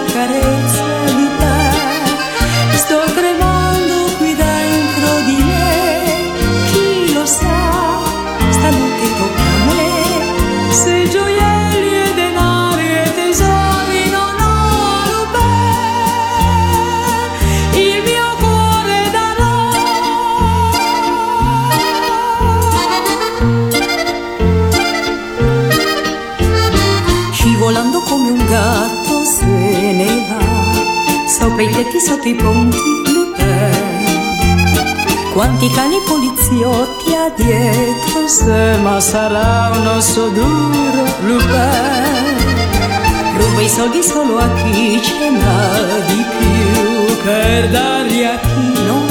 Sopra i tetti, sotto i ponti, Lupin Quanti cani poliziotti ha dietro se Ma sarà un osso duro, Lupin Ruba i soldi solo a chi ce n'ha di più Per darli a chi non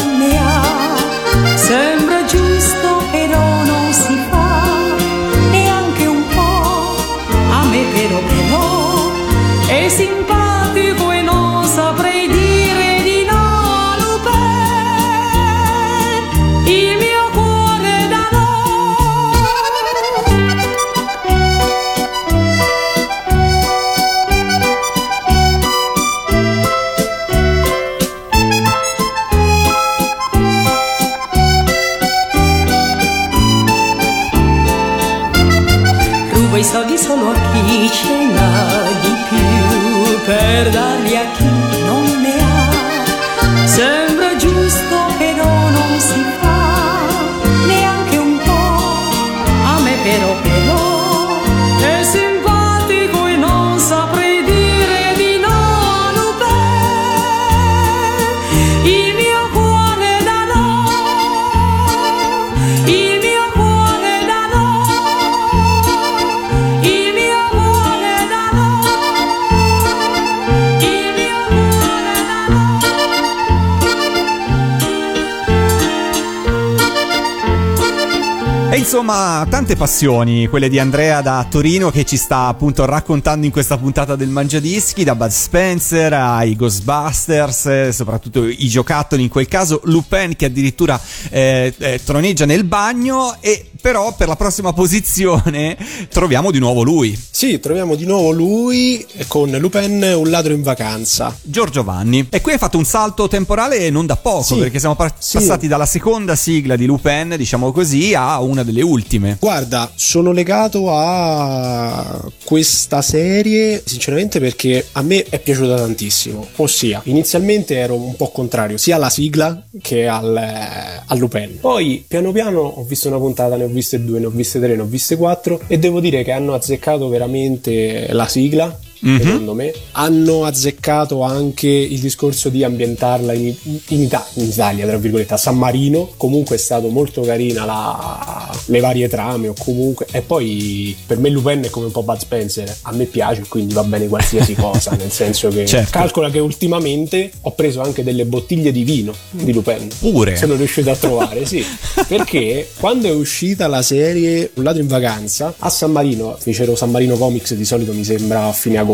tante passioni, quelle di Andrea da Torino che ci sta appunto raccontando in questa puntata del Mangiadischi, da Bud Spencer ai Ghostbusters, eh, soprattutto i giocattoli in quel caso, Lupin che addirittura eh, eh, troneggia nel bagno e però per la prossima posizione troviamo di nuovo lui, Sì, troviamo di nuovo lui con Lupin, un ladro in vacanza. Giorgio Vanni. E qui hai fatto un salto temporale non da poco, Sì, perché siamo par- sì. passati dalla seconda sigla di Lupin, diciamo così, a una delle ultime. Guarda, sono legato a questa serie sinceramente perché a me è piaciuta tantissimo. Ossia, inizialmente ero un po' contrario sia alla sigla che al, eh, al Lupin. Poi, piano piano, ho visto una puntata, ne ho viste due, ne ho viste tre, ne ho viste quattro e devo dire che hanno azzeccato veramente la sigla. Secondo me hanno azzeccato anche il discorso di ambientarla in, in Ita- in Italia, tra virgolette, a San Marino. Comunque è stato molto carina la- le varie trame. O comunque, e poi per me Lupin è come un po' Bud Spencer. A me piace, quindi va bene qualsiasi cosa. Nel senso che Certo. calcola che ultimamente ho preso anche delle bottiglie di vino di Lupin. Pure? Sono riuscito a trovare, sì. Perché quando è uscita la serie Un ladro in vacanza a San Marino, fecero San Marino Comics di solito mi sembra a fine agosto.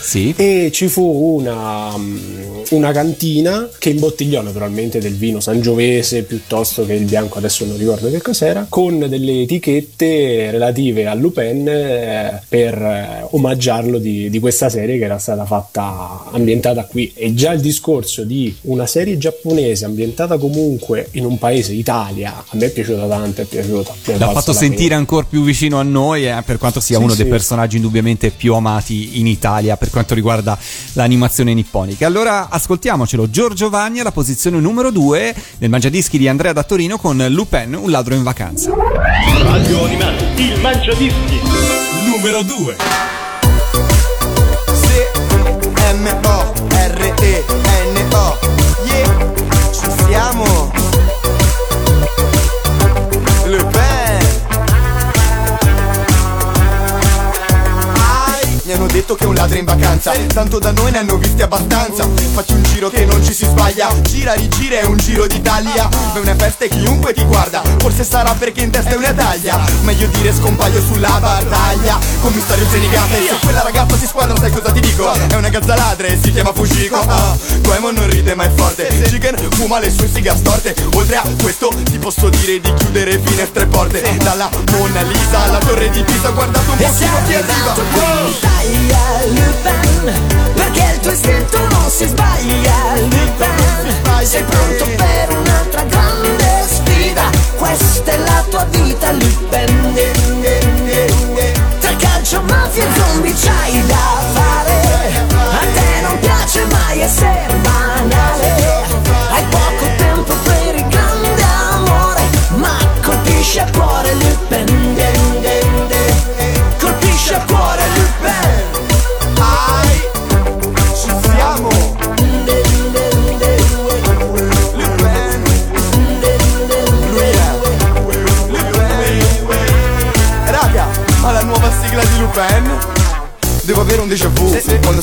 Sì. E ci fu una, mm, una cantina che imbottigliò naturalmente del vino sangiovese piuttosto che il bianco, adesso non ricordo che cos'era, con delle etichette relative a Lupin eh, per eh, omaggiarlo di, di questa serie che era stata fatta ambientata qui. E già il discorso di una serie giapponese ambientata comunque in un paese, Italia, a me è piaciuta tanto, è piaciuta. L'ha fatto sentire ancora più vicino a noi, eh, per quanto sia Sì, uno dei sì. personaggi indubbiamente più amati in Italia per quanto riguarda l'animazione nipponica. Allora ascoltiamocelo, Giorgio Vanni alla posizione numero 2 nel Mangiadischi di Andrea da Torino con Lupin, un ladro in vacanza. Radio Animati, il Mangiadischi. Numero 2. C-M-O-R-E-N-O Yeah, ci siamo detto che è un ladro in vacanza. Tanto da noi ne hanno visti abbastanza. Faccio un giro che non ci si sbaglia. Gira, rigira, è un giro d'Italia. È una festa e chiunque ti guarda. Forse sarà perché in testa è una taglia. Meglio dire scompaio sulla battaglia. Commissario Zenigata E se quella ragazza si squadra sai cosa ti dico? È una gazza ladra e si chiama Fujiko. Ah, Goemon non ride ma è forte. Jigen fuma le sue siga storte. Oltre a questo ti posso dire di chiudere finestre e porte. Dalla Mona Lisa alla torre di Pisa Guardate un pochino chi arriva Italia, Lupin Perché il tuo istinto non si sbaglia, Lupin Sei pronto per un'altra grande sfida? Questa è la tua vita, Lupin. Tra calcio, mafia e zombie c'hai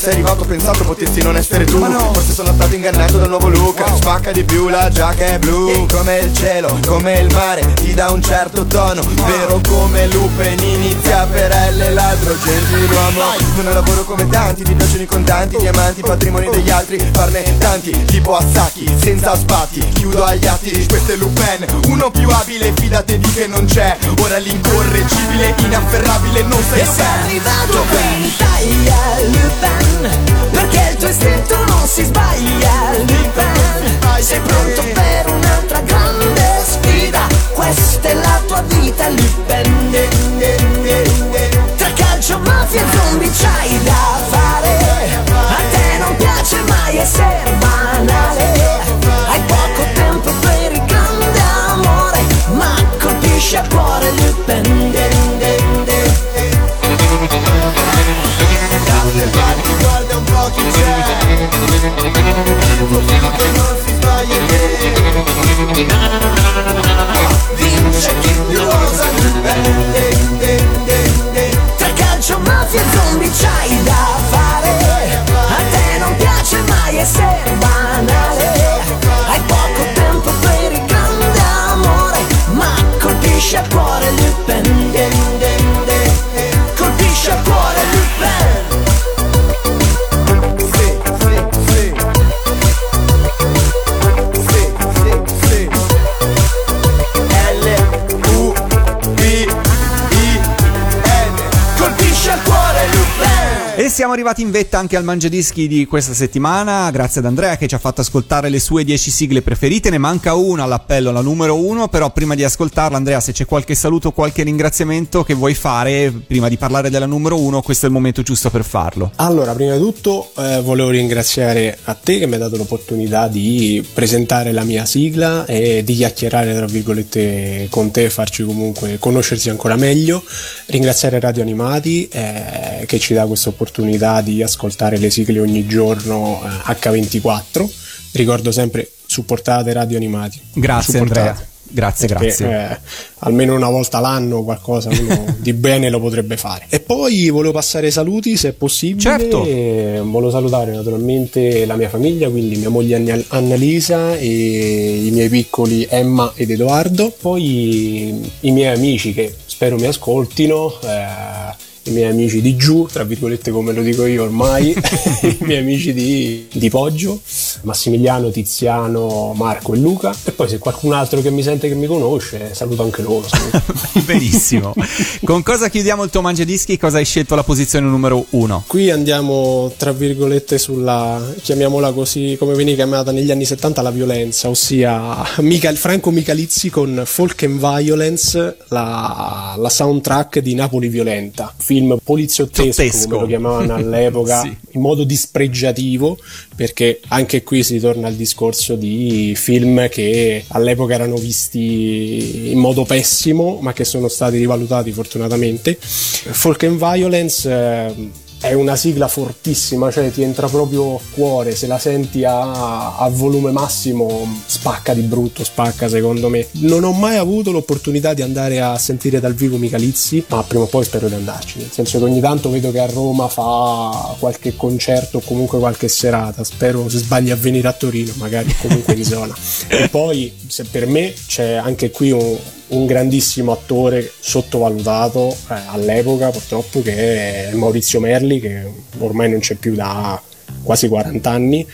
sei arrivato ho pensato potessi non essere tu. Forse sono stato ingannato dal nuovo look. Spacca di più la giacca è blu. Come il cielo, come il mare Ti dà un certo tono. Vero come Lupin Inizia per L ladro gentiluomo Non lavoro come tanti Ti piacciono i contanti Diamanti, patrimoni degli altri Farne tanti Tipo a sacchi Senza spatti. Chiudo agli atti Questo è Lupin Uno più abile Fidate di che non c'è. Ora l'incorreggibile Inafferrabile Non sei E sei Lupin arrivato in Italia, Lupin Perché il tuo istinto non si sbaglia, Lupin Sei pronto per un'altra grande sfida. Questa è la tua vita, Lupin Tra calcio, mafia e zombie c'hai da fare. A te non piace mai essere banale siamo arrivati in vetta anche al Mangiadischi di questa settimana, grazie ad Andrea che ci ha fatto ascoltare le sue 10 sigle preferite, ne manca una all'appello, la numero 1, però prima di ascoltarla Andrea se c'è qualche saluto, qualche ringraziamento che vuoi fare prima di parlare della numero 1, questo è il momento giusto per farlo. Allora, prima di tutto eh, volevo ringraziare a te che mi hai dato l'opportunità di presentare la mia sigla e di chiacchierare, tra virgolette, con te farci comunque conoscersi ancora meglio. Ringraziare Radio Animati eh, che ci dà questa opportunità di ascoltare le sigle ogni giorno eh, H24. Ricordo sempre supportate Radio Animati. Grazie Supportate. Andrea. Grazie, Perché, grazie. eh, almeno una volta l'anno qualcosa uno di bene lo potrebbe fare. E poi volevo passare saluti se è possibile. Certo. E volevo salutare naturalmente la mia famiglia, quindi mia moglie Anna- Annalisa e i miei piccoli Emma ed Edoardo. Poi i miei amici che spero mi ascoltino. eh, i miei amici di giù, tra virgolette come lo dico io ormai, i miei amici di, di Poggio, Massimiliano, Tiziano, Marco e Luca. E poi se qualcun altro che mi sente che mi conosce, saluto anche loro. Benissimo. Con cosa chiudiamo il tuo Mangiadischi? Cosa hai scelto la posizione numero 1? Qui andiamo tra virgolette sulla, chiamiamola così, come veniva chiamata negli anni 70 la violenza, ossia Michael- Franco Michalizzi con Folk and Violence, la, la soundtrack di Napoli Violenta, film poliziottesco Zottesco. come lo chiamavano all'epoca, Sì. in modo dispregiativo, perché anche qui si torna al discorso di film che all'epoca erano visti in modo pessimo, ma che sono stati rivalutati fortunatamente. Folk and Violence eh, è una sigla fortissima, cioè ti entra proprio a cuore, se la senti a, a volume massimo spacca di brutto, spacca secondo me. Non ho mai avuto l'opportunità di andare a sentire dal vivo Michalizzi, ma prima o poi spero di andarci, nel senso che ogni tanto vedo che a Roma fa qualche concerto o comunque qualche serata, spero se sbagli a venire a Torino, magari comunque in zona. E poi se per me c'è anche qui un, un grandissimo attore sottovalutato eh, all'epoca purtroppo che è Maurizio Merli che ormai non c'è più da quasi 40 anni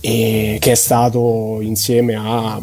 e che è stato insieme a,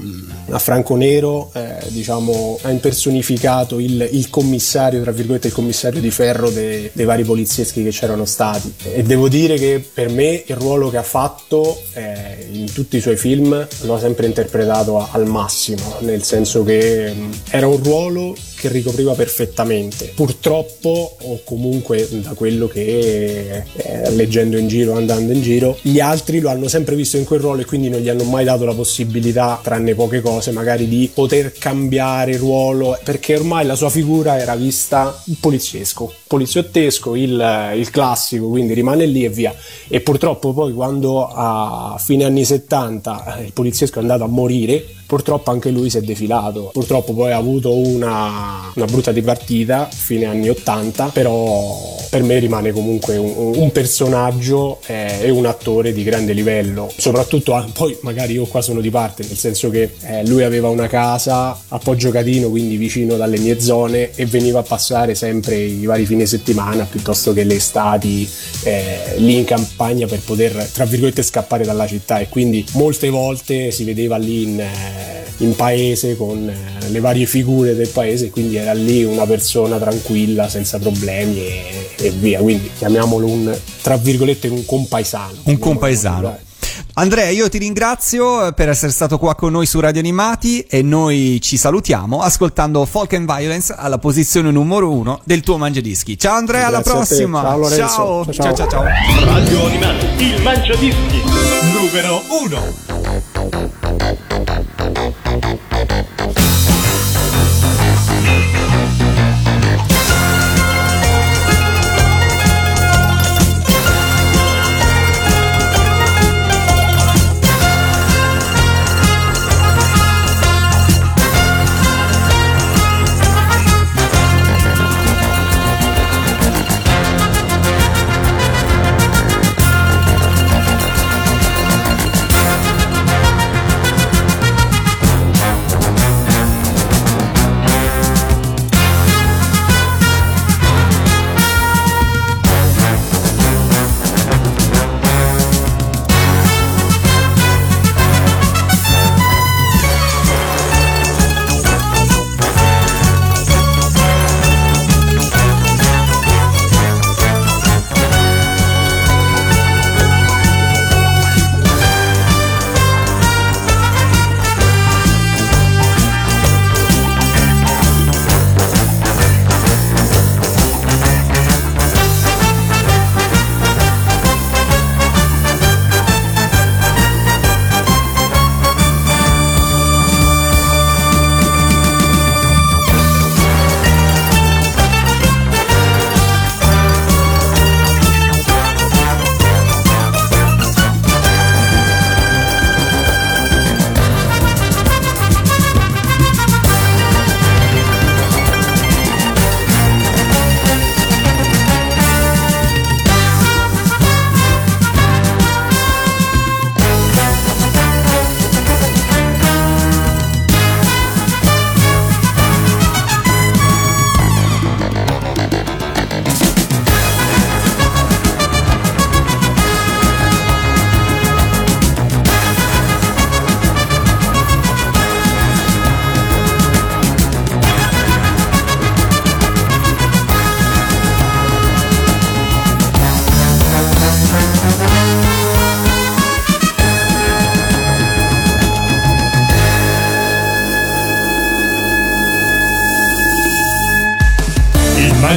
a Franco Nero eh, diciamo ha impersonificato il, il commissario tra virgolette il commissario di ferro de- dei vari polizieschi che c'erano stati. E devo dire che per me il ruolo che ha fatto eh, in tutti i suoi film lo ha sempre interpretato a- al massimo nel senso che mh, era un ruolo che ricopriva perfettamente. Purtroppo, o comunque da quello che eh, leggendo in giro, andando in giro, gli altri lo hanno sempre visto in quel ruolo e quindi non gli hanno mai dato la possibilità, tranne poche cose, magari di poter cambiare ruolo, perché ormai la sua figura era vista poliziesco, poliziottesco, il, il classico, quindi rimane lì e via. E purtroppo poi quando a fine anni 70 il poliziesco è andato a morire, purtroppo anche lui si è defilato. Purtroppo poi ha avuto una, una brutta dipartita, fine anni 80, però per me rimane comunque un, un personaggio eh, e un attore di grande livello. Soprattutto ah, poi magari io qua sono di parte, nel senso che eh, lui aveva una casa a Poggio Catino, quindi vicino dalle mie zone, e veniva a passare sempre i vari fine settimana piuttosto che le estati eh, lì in campagna per poter, tra virgolette, scappare dalla città. E quindi molte volte si vedeva lì in, eh, in paese con eh, le varie figure del paese, quindi era lì una persona tranquilla, senza problemi e, e via. Quindi chiamiamolo un, tra virgolette, un compaesano. Un compaesano. Andrea, io ti ringrazio per essere stato qua con noi su Radio Animati e noi ci salutiamo ascoltando Folk and Violence alla posizione numero uno del tuo Mangiadischi. Ciao Andrea, alla Grazie a te. prossima. Ciao, ciao, Ciao, ciao, ciao. ciao. ciao. Radio Animati, il Mangiadischi. Numero 1.